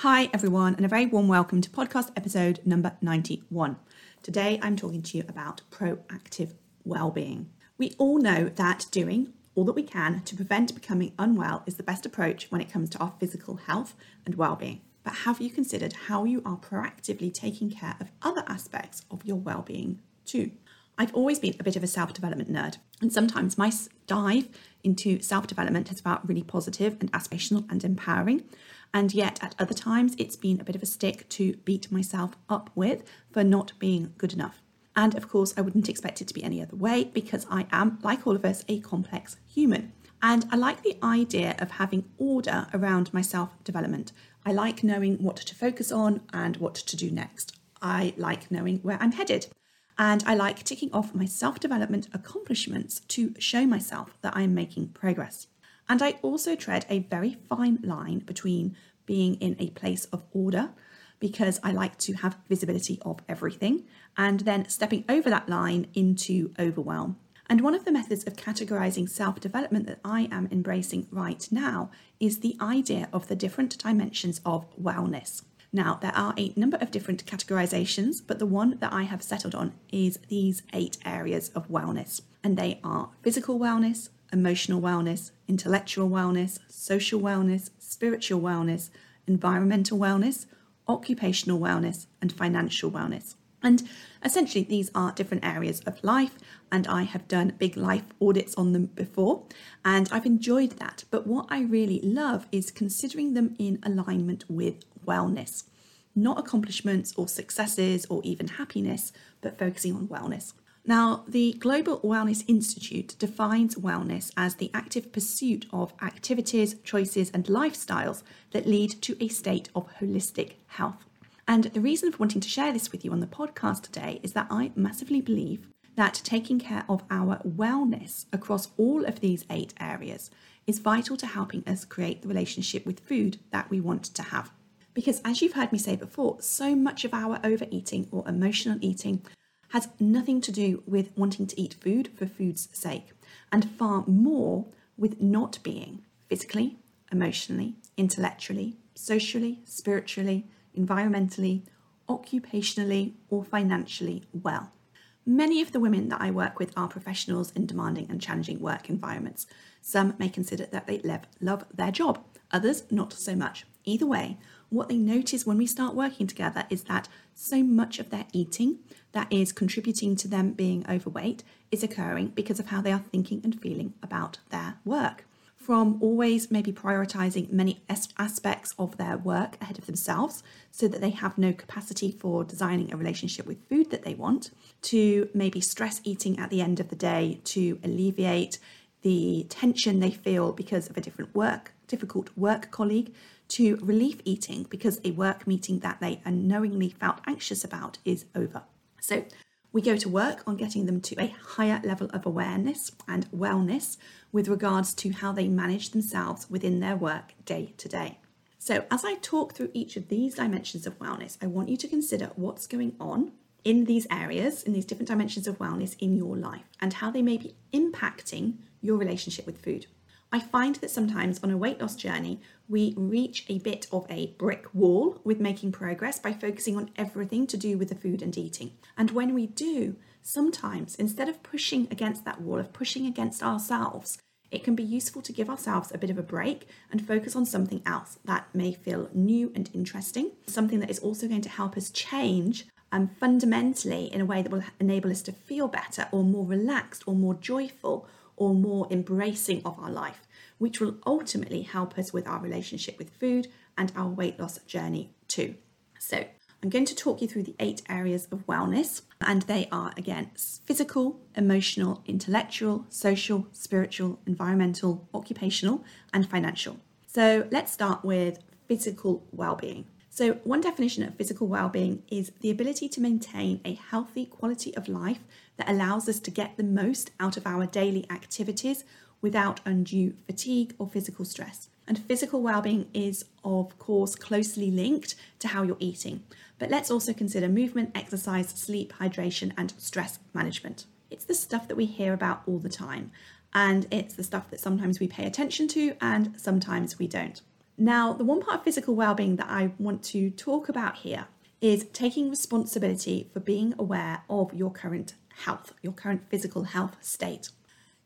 Hi, everyone, and a very warm welcome to podcast episode number 91. Today, I'm talking to you about proactive well-being. We all know that doing all that we can to prevent becoming unwell is the best approach when it comes to our physical health and well-being. But have you considered how you are proactively taking care of other aspects of your well-being too? I've always been a bit of a self development nerd, and sometimes my dive into self development has felt really positive and aspirational and empowering. And yet, at other times, it's been a bit of a stick to beat myself up with for not being good enough. And of course, I wouldn't expect it to be any other way because I am, like all of us, a complex human. And I like the idea of having order around my self development. I like knowing what to focus on and what to do next. I like knowing where I'm headed. And I like ticking off my self development accomplishments to show myself that I am making progress. And I also tread a very fine line between being in a place of order because I like to have visibility of everything and then stepping over that line into overwhelm. And one of the methods of categorizing self development that I am embracing right now is the idea of the different dimensions of wellness. Now, there are a number of different categorizations, but the one that I have settled on is these eight areas of wellness. And they are physical wellness, emotional wellness, intellectual wellness, social wellness, spiritual wellness, environmental wellness, occupational wellness, and financial wellness. And essentially, these are different areas of life, and I have done big life audits on them before, and I've enjoyed that. But what I really love is considering them in alignment with wellness, not accomplishments or successes or even happiness, but focusing on wellness. Now, the Global Wellness Institute defines wellness as the active pursuit of activities, choices, and lifestyles that lead to a state of holistic health. And the reason for wanting to share this with you on the podcast today is that I massively believe that taking care of our wellness across all of these eight areas is vital to helping us create the relationship with food that we want to have. Because, as you've heard me say before, so much of our overeating or emotional eating has nothing to do with wanting to eat food for food's sake, and far more with not being physically, emotionally, intellectually, socially, spiritually, environmentally, occupationally, or financially well. Many of the women that I work with are professionals in demanding and challenging work environments. Some may consider that they love, their job, others not so much. Either way, what they notice when we start working together is that so much of their eating that is contributing to them being overweight is occurring because of how they are thinking and feeling about their work. From always maybe prioritizing many aspects of their work ahead of themselves so that they have no capacity for designing a relationship with food that they want, to maybe stress eating at the end of the day to alleviate the tension they feel because of a different work, difficult work colleague, to relief eating because a work meeting that they unknowingly felt anxious about is over. So we go to work on getting them to a higher level of awareness and wellness with regards to how they manage themselves within their work day to day. So, as I talk through each of these dimensions of wellness, I want you to consider what's going on in these areas, in these different dimensions of wellness in your life, and how they may be impacting your relationship with food. I find that sometimes on a weight loss journey, we reach a bit of a brick wall with making progress by focusing on everything to do with the food and eating. And when we do, sometimes instead of pushing against that wall, of pushing against ourselves, it can be useful to give ourselves a bit of a break and focus on something else that may feel new and interesting, something that is also going to help us change um, fundamentally in a way that will enable us to feel better or more relaxed or more joyful or more embracing of our life, which will ultimately help us with our relationship with food and our weight loss journey too. So, I'm going to talk you through the eight areas of wellness, and they are again physical, emotional, intellectual, social, spiritual, environmental, occupational, and financial. So let's start with physical well being. So, one definition of physical well-being is the ability to maintain a healthy quality of life that allows us to get the most out of our daily activities without undue fatigue or physical stress. And physical well-being is of course closely linked to how you're eating. But let's also consider movement, exercise, sleep, hydration and stress management. It's the stuff that we hear about all the time and it's the stuff that sometimes we pay attention to and sometimes we don't. Now, the one part of physical well-being that I want to talk about here is taking responsibility for being aware of your current health, your current physical health state.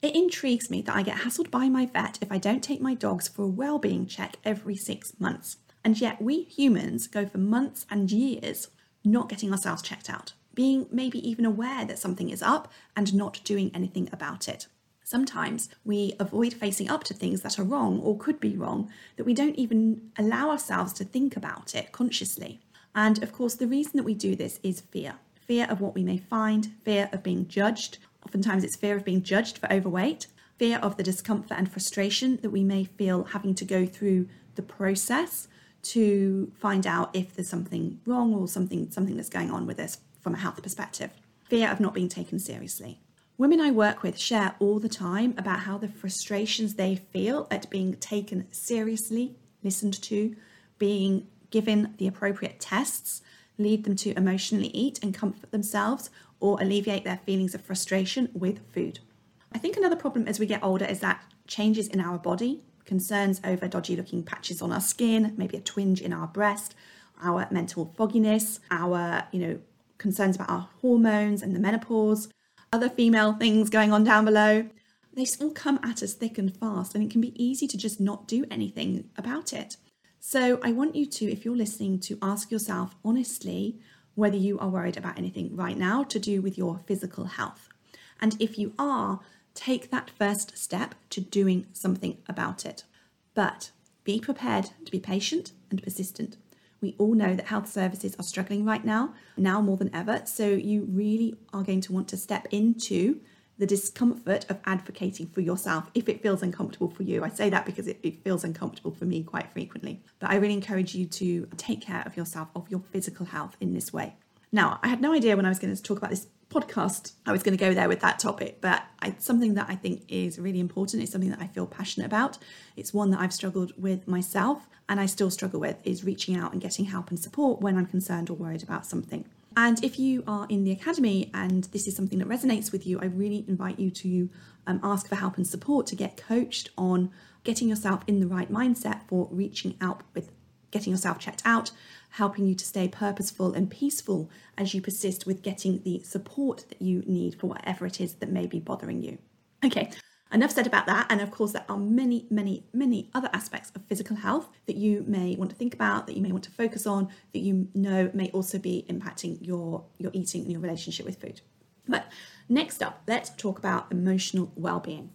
It intrigues me that I get hassled by my vet if I don't take my dogs for a well-being check every 6 months. And yet we humans go for months and years not getting ourselves checked out, being maybe even aware that something is up and not doing anything about it. Sometimes we avoid facing up to things that are wrong or could be wrong, that we don't even allow ourselves to think about it consciously. And of course, the reason that we do this is fear fear of what we may find, fear of being judged. Oftentimes, it's fear of being judged for overweight, fear of the discomfort and frustration that we may feel having to go through the process to find out if there's something wrong or something something that's going on with us from a health perspective. Fear of not being taken seriously. Women I work with share all the time about how the frustrations they feel at being taken seriously, listened to, being given the appropriate tests, lead them to emotionally eat and comfort themselves or alleviate their feelings of frustration with food. I think another problem as we get older is that changes in our body, concerns over dodgy looking patches on our skin, maybe a twinge in our breast, our mental fogginess, our, you know, concerns about our hormones and the menopause, other female things going on down below. They all come at us thick and fast, and it can be easy to just not do anything about it. So, I want you to, if you're listening, to ask yourself honestly whether you are worried about anything right now to do with your physical health. And if you are, take that first step to doing something about it. But be prepared to be patient and persistent. We all know that health services are struggling right now, now more than ever. So you really are going to want to step into the discomfort of advocating for yourself if it feels uncomfortable for you. I say that because it, it, feels uncomfortable for me quite frequently. But I really encourage you to take care of yourself, of your physical health in this way. Now, I had no idea when I was going to talk about this podcast I was going to go there with that topic, but it's something that I think is really important. It's something that I feel passionate about. It's one that I've struggled with myself and I still struggle with is reaching out and getting help and support when I'm concerned or worried about something. And if you are in the academy and this is something that resonates with you, I really invite you to um, ask for help and support to get coached on getting yourself in the right mindset for reaching out with getting yourself checked out, helping you to stay purposeful and peaceful as you persist with getting the support that you need for whatever it is that may be bothering you. Okay, enough said about that. And of course, there are many, many, many other aspects of physical health that you may want to think about, that you may want to focus on, that you know may also be impacting your, your eating and your relationship with food. But next up, let's talk about emotional well being.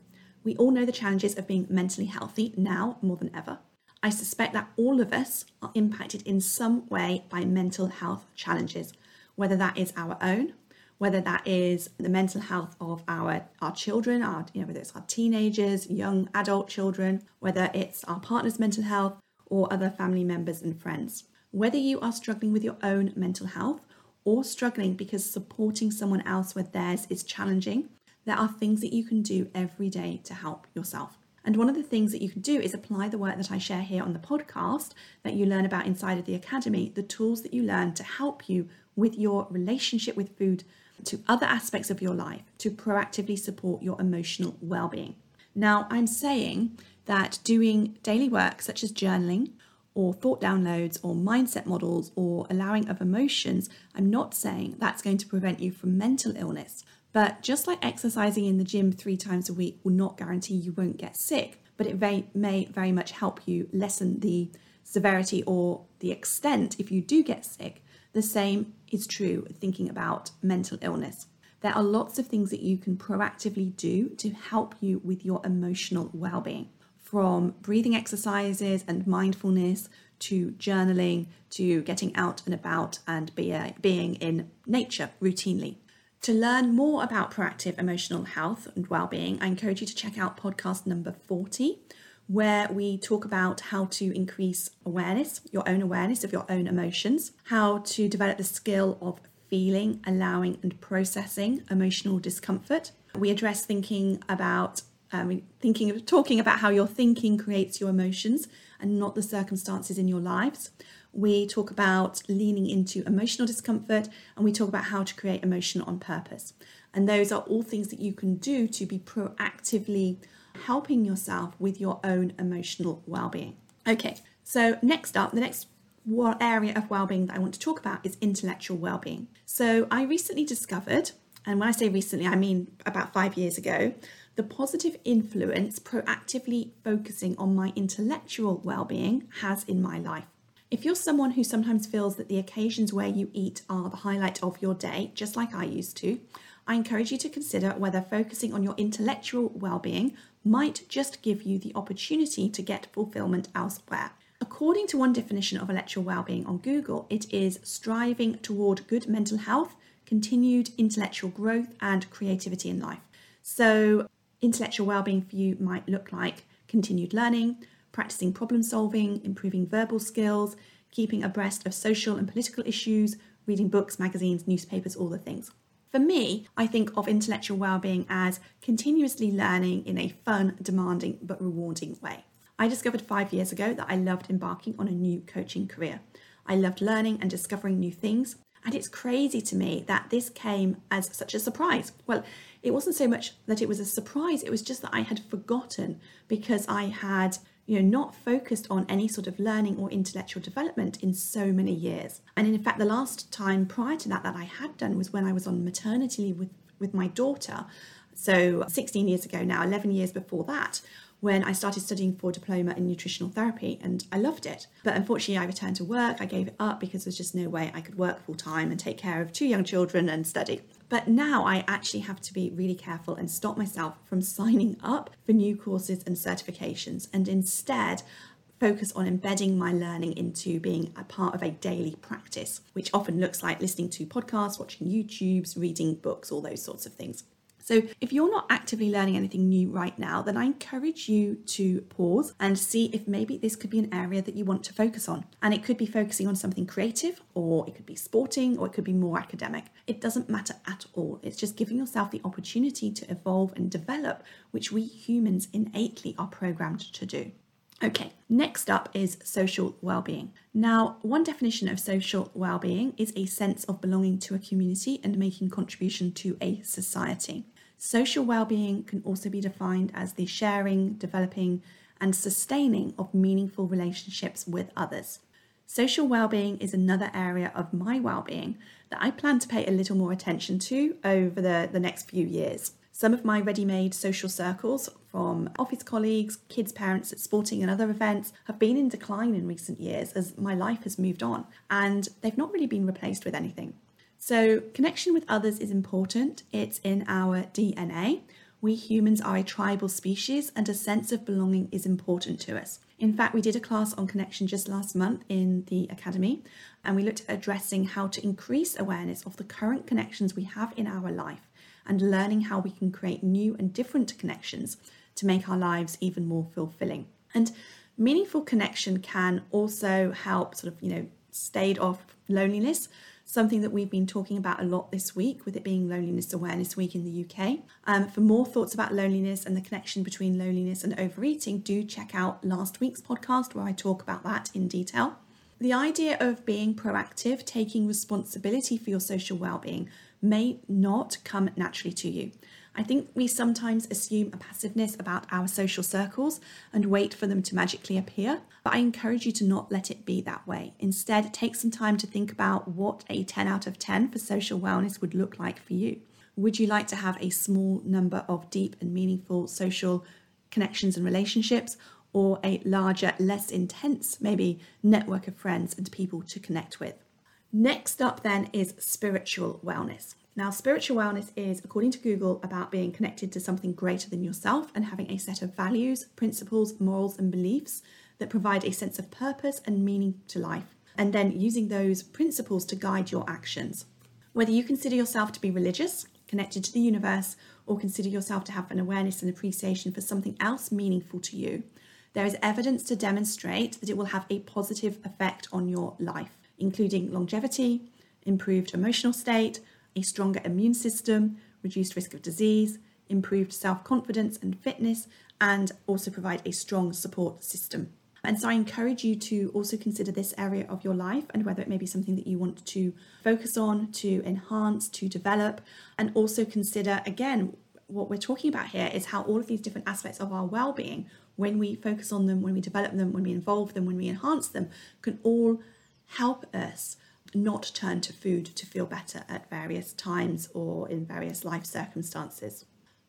We all know the challenges of being mentally healthy now more than ever. I suspect that all of us are impacted in some way by mental health challenges, whether that is our own, whether that is the mental health of our, our children, our, you know, whether it's our teenagers, young adult children, whether it's our partner's mental health or other family members and friends. Whether you are struggling with your own mental health or struggling because supporting someone else with theirs is challenging, there are things that you can do every day to help yourself. And one of the things that you can do is apply the work that I share here on the podcast that you learn about inside of the academy, the tools that you learn to help you with your relationship with food to other aspects of your life to proactively support your emotional well-being. Now, I'm saying that doing daily work such as journaling or thought downloads or mindset models or allowing of emotions, I'm not saying that's going to prevent you from mental illness. But just like exercising in the gym three times a week will not guarantee you won't get sick, but it may, very much help you lessen the severity or the extent if you do get sick. The same is true thinking about mental illness. There are lots of things that you can proactively do to help you with your emotional well being, from breathing exercises and mindfulness to journaling to getting out and about and be, being in nature routinely. To learn more about proactive emotional health and well-being, I encourage you to check out podcast number 40 where we talk about how to increase awareness, your own awareness of your own emotions, how to develop the skill of feeling, allowing, and processing emotional discomfort. We address thinking about um, thinking of talking about how your thinking creates your emotions and not the circumstances in your lives. We talk about leaning into emotional discomfort and we talk about how to create emotion on purpose. And those are all things that you can do to be proactively helping yourself with your own emotional well-being. Okay, so next up, the next area of well-being that I want to talk about is intellectual well-being. So I recently discovered, and when I say recently, I mean about five years ago, the positive influence proactively focusing on my intellectual well-being has in my life. If you're someone who sometimes feels that the occasions where you eat are the highlight of your day, just like I used to, I encourage you to consider whether focusing on your intellectual well-being might just give you the opportunity to get fulfillment elsewhere. According to one definition of intellectual well-being on Google, it is striving toward good mental health, continued intellectual growth, and creativity in life. So, intellectual well-being for you might look like continued learning, practicing problem solving, improving verbal skills, keeping abreast of social and political issues, reading books, magazines, newspapers, all the things. For me, I think of intellectual well-being as continuously learning in a fun, demanding, but rewarding way. I discovered five years ago that I loved embarking on a new coaching career. I loved learning and discovering new things. And it's crazy to me that this came as such a surprise. Well, it wasn't so much that it was a surprise, it was just that I had forgotten because I had you know, not focused on any sort of learning or intellectual development in so many years. And in fact, the last time prior to that that I had done was when I was on maternity leave with, with my daughter. So 16 years ago now, 11 years before that, when I started studying for diploma in nutritional therapy and I loved it. But unfortunately, I returned to work. I gave it up because there's just no way I could work full time and take care of two young children and study. But now I actually have to be really careful and stop myself from signing up for new courses and certifications and instead focus on embedding my learning into being a part of a daily practice, which often looks like listening to podcasts, watching YouTubes, reading books, all those sorts of things. So, if you're not actively learning anything new right now, then I encourage you to pause and see if maybe this could be an area that you want to focus on. And it could be focusing on something creative, or it could be sporting, or it could be more academic. It doesn't matter at all. It's just giving yourself the opportunity to evolve and develop, which we humans innately are programmed to do. Okay, next up is social well-being. Now, one definition of social well-being is a sense of belonging to a community and making contribution to a society. Social well-being can also be defined as the sharing, developing, and sustaining of meaningful relationships with others. Social well-being is another area of my well-being that I plan to pay a little more attention to over the, the next few years. Some of my ready-made social circles from office colleagues, kids' parents at sporting and other events have been in decline in recent years as my life has moved on and they've not really been replaced with anything. So, connection with others is important, it's in our DNA. We humans are a tribal species, and a sense of belonging is important to us. In fact, we did a class on connection just last month in the Academy, and we looked at addressing how to increase awareness of the current connections we have in our life and learning how we can create new and different connections to make our lives even more fulfilling. And meaningful connection can also help sort of, you know, stave off loneliness something that we've been talking about a lot this week, with it being Loneliness Awareness Week in the UK. Um, for more thoughts about loneliness and the connection between loneliness and overeating, do check out last week's podcast where I talk about that in detail. The idea of being proactive, taking responsibility for your social well-being, may not come naturally to you. I think we sometimes assume a passiveness about our social circles and wait for them to magically appear, but I encourage you to not let it be that way. Instead, take some time to think about what a 10 out of 10 for social wellness would look like for you. Would you like to have a small number of deep and meaningful social connections and relationships, or a larger, less intense, maybe network of friends and people to connect with? Next up, then, is spiritual wellness. Now, spiritual wellness is, according to Google, about being connected to something greater than yourself and having a set of values, principles, morals, and beliefs that provide a sense of purpose and meaning to life, and then using those principles to guide your actions. Whether you consider yourself to be religious, connected to the universe, or consider yourself to have an awareness and appreciation for something else meaningful to you, there is evidence to demonstrate that it will have a positive effect on your life, including longevity, improved emotional state, a stronger immune system, reduced risk of disease, improved self confidence and fitness, and also provide a strong support system. And so I encourage you to also consider this area of your life and whether it may be something that you want to focus on, to enhance, to develop, and also consider again what we're talking about here is how all of these different aspects of our well being, when we focus on them, when we develop them, when we involve them, when we enhance them, can all help us not turn to food to feel better at various times or in various life circumstances.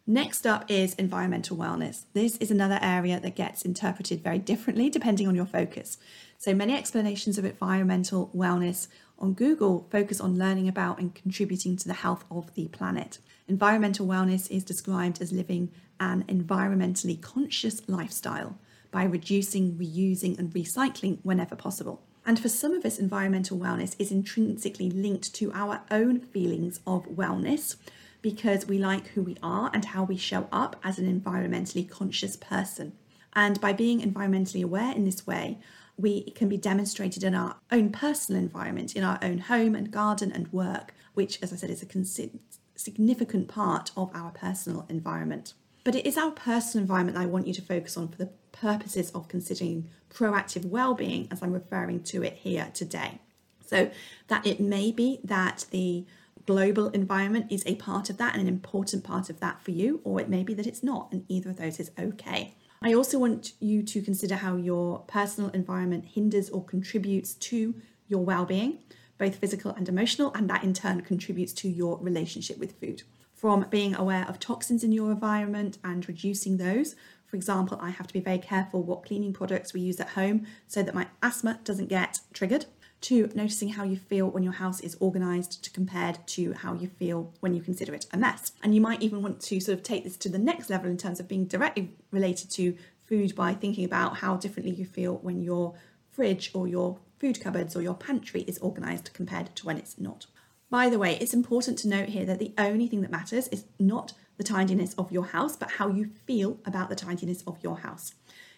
Next up is environmental wellness. This is another area that gets interpreted very differently depending on your focus. So, many explanations of environmental wellness on Google focus on learning about and contributing to the health of the planet. Environmental wellness is described as living an environmentally conscious lifestyle by reducing, reusing, and recycling whenever possible. And for some of us, environmental wellness is intrinsically linked to our own feelings of wellness because we like who we are and how we show up as an environmentally conscious person. And by being environmentally aware in this way, we can be demonstrated in our own personal environment, in our own home and garden and work, which, as I said, is a significant part of our personal environment. But it is our personal environment that I want you to focus on for the purposes of considering proactive well-being as I'm referring to it here today. So that it may be that the global environment is a part of that and an important part of that for you, or it may be that it's not, and either of those is okay. I also want you to consider how your personal environment hinders or contributes to your well being, both physical and emotional, and that in turn contributes to your relationship with food. From being aware of toxins in your environment and reducing those, for example, I have to be very careful what cleaning products we use at home so that my asthma doesn't get triggered to noticing how you feel when your house is organized to compared to how you feel when you consider it a mess. And you might even want to sort of take this to the next level in terms of being directly related to food by thinking about how differently you feel when your fridge or your food cupboards or your pantry is organized compared to when it's not. By the way, it's important to note here that the only thing that matters is not the tidiness of your house, but how you feel about the tidiness of your house.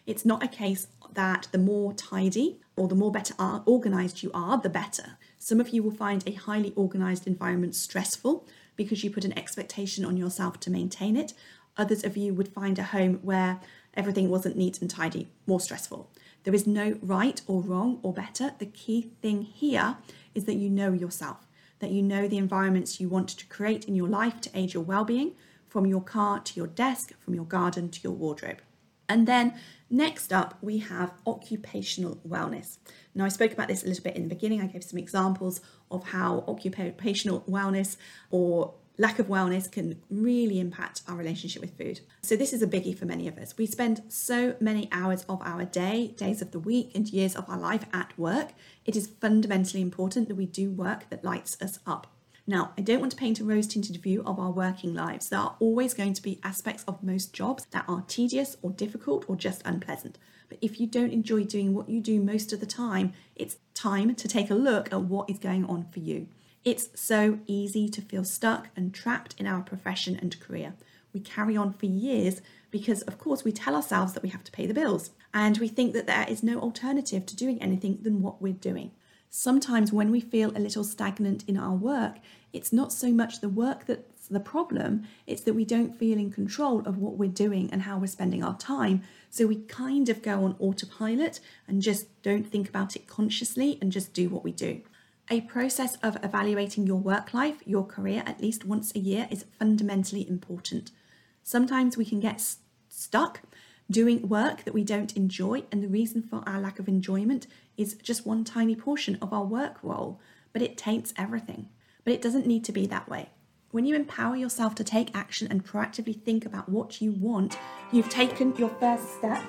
It's not a case that the more tidy or the more better organized you are, the better. Some of you will find a highly organized environment stressful because you put an expectation on yourself to maintain it. Others of you would find a home where everything wasn't neat and tidy more stressful. There is no right or wrong or better. The key thing here is that you know yourself, that you know the environments you want to create in your life to aid your well being, from your car to your desk, from your garden to your wardrobe. And then next up, we have occupational wellness. Now, I spoke about this a little bit in the beginning. I gave some examples of how occupational wellness or lack of wellness can really impact our relationship with food. So, this is a biggie for many of us. We spend so many hours of our day, days of the week, and years of our life at work. It is fundamentally important that we do work that lights us up. Now, I don't want to paint a rose tinted view of our working lives. There are always going to be aspects of most jobs that are tedious or difficult or just unpleasant. But if you don't enjoy doing what you do most of the time, it's time to take a look at what is going on for you. It's so easy to feel stuck and trapped in our profession and career. We carry on for years because, of course, we tell ourselves that we have to pay the bills and we think that there is no alternative to doing anything than what we're doing. Sometimes, when we feel a little stagnant in our work, it's not so much the work that's the problem, it's that we don't feel in control of what we're doing and how we're spending our time. So we kind of go on autopilot and just don't think about it consciously and just do what we do. A process of evaluating your work life, your career, at least once a year is fundamentally important. Sometimes we can get stuck doing work that we don't enjoy, and the reason for our lack of enjoyment is just one tiny portion of our work role, but it taints everything. But it doesn't need to be that way. When you empower yourself to take action and proactively think about what you want, you've taken your first step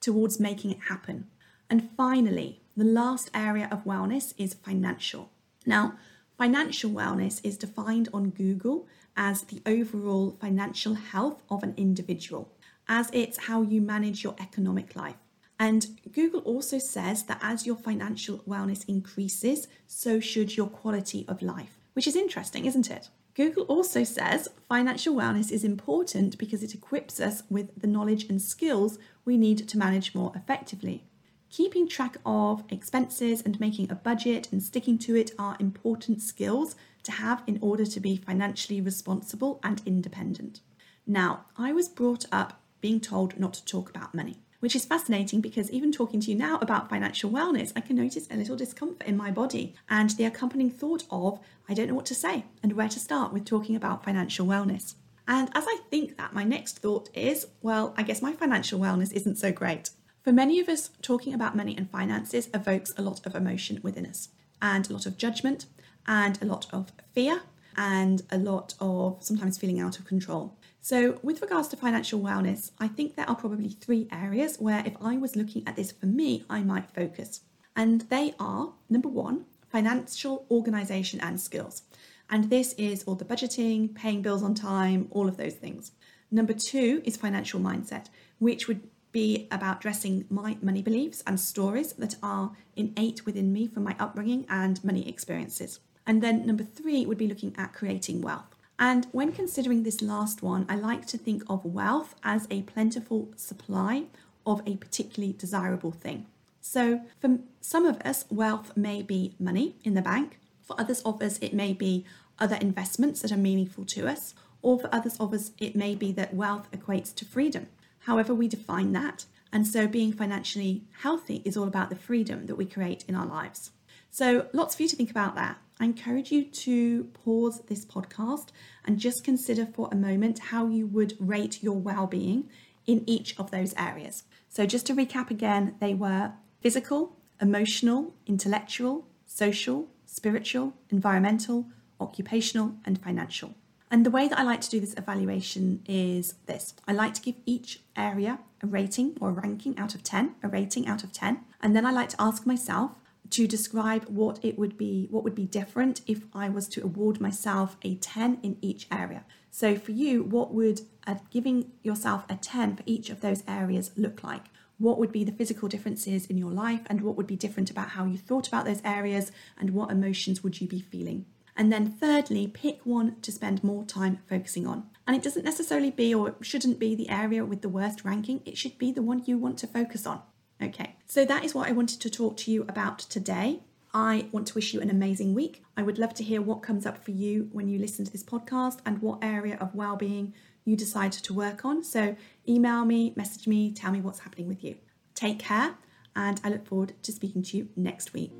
towards making it happen. And finally, the last area of wellness is financial. Now, Financial wellness is defined on Google as the overall financial health of an individual, as it's how you manage your economic life. And Google also says that as your financial wellness increases, so should your quality of life, which is interesting, isn't it? Google also says financial wellness is important because it equips us with the knowledge and skills we need to manage more effectively. Keeping track of expenses and making a budget and sticking to it are important skills to have in order to be financially responsible and independent. Now, I was brought up being told not to talk about money which is fascinating because even talking to you now about financial wellness, I can notice a little discomfort in my body and the accompanying thought of, I don't know what to say and where to start with talking about financial wellness. And as I think that, my next thought is, well, I guess my financial wellness isn't so great. For many of us, talking about money and finances evokes a lot of emotion within us, and a lot of judgment, and a lot of fear, and a lot of sometimes feeling out of control. So, with regards to financial wellness, I think there are probably three areas where, if I was looking at this for me, I might focus. And they are number one, financial organization and skills. And this is all the budgeting, paying bills on time, all of those things. Number two is financial mindset, which would be about dressing my money beliefs and stories that are innate within me from my upbringing and money experiences. And then number three would be looking at creating wealth. And when considering this last one, I like to think of wealth as a plentiful supply of a particularly desirable thing. So, for some of us, wealth may be money in the bank. For others of us, it may be other investments that are meaningful to us. Or for others of us, it may be that wealth equates to freedom. However, we define that. And so, being financially healthy is all about the freedom that we create in our lives. So, lots for you to think about that. I encourage you to pause this podcast and just consider for a moment how you would rate your well being in each of those areas. So, just to recap again, they were physical, emotional, intellectual, social, spiritual, environmental, occupational, and financial. And the way that I like to do this evaluation is this I like to give each area a rating or a ranking out of 10, a rating out of 10. And then I like to ask myself, to describe what it would be, what would be different if I was to award myself a 10 in each area. So for you, what would uh, giving yourself a 10 for each of those areas look like? What would be the physical differences in your life and what would be different about how you thought about those areas and what emotions would you be feeling? And then thirdly, pick one to spend more time focusing on. And it doesn't necessarily be or shouldn't be the area with the worst ranking, it should be the one you want to focus on. Okay, so that is what I wanted to talk to you about today. I want to wish you an amazing week. I would love to hear what comes up for you when you listen to this podcast and what area of well-being you decide to work on. So email me, message me, tell me what's happening with you. Take care, and I look forward to speaking to you next week.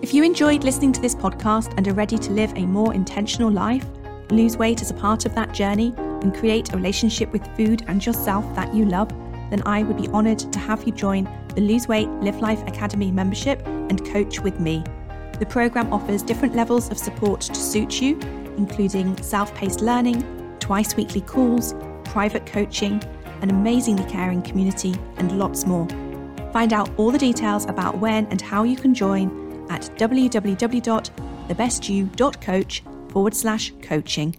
If you enjoyed listening to this podcast and are ready to live a more intentional life, lose weight as a part of that journey, and create a relationship with food and yourself that you love, then I would be honoured to have you join the Lose Weight Live Life Academy membership and coach with me. The programme offers different levels of support to suit you, including self paced learning, twice weekly calls, private coaching, an amazingly caring community, and lots more. Find out all the details about when and how you can join at www.thebestyou.coach forward slash coaching.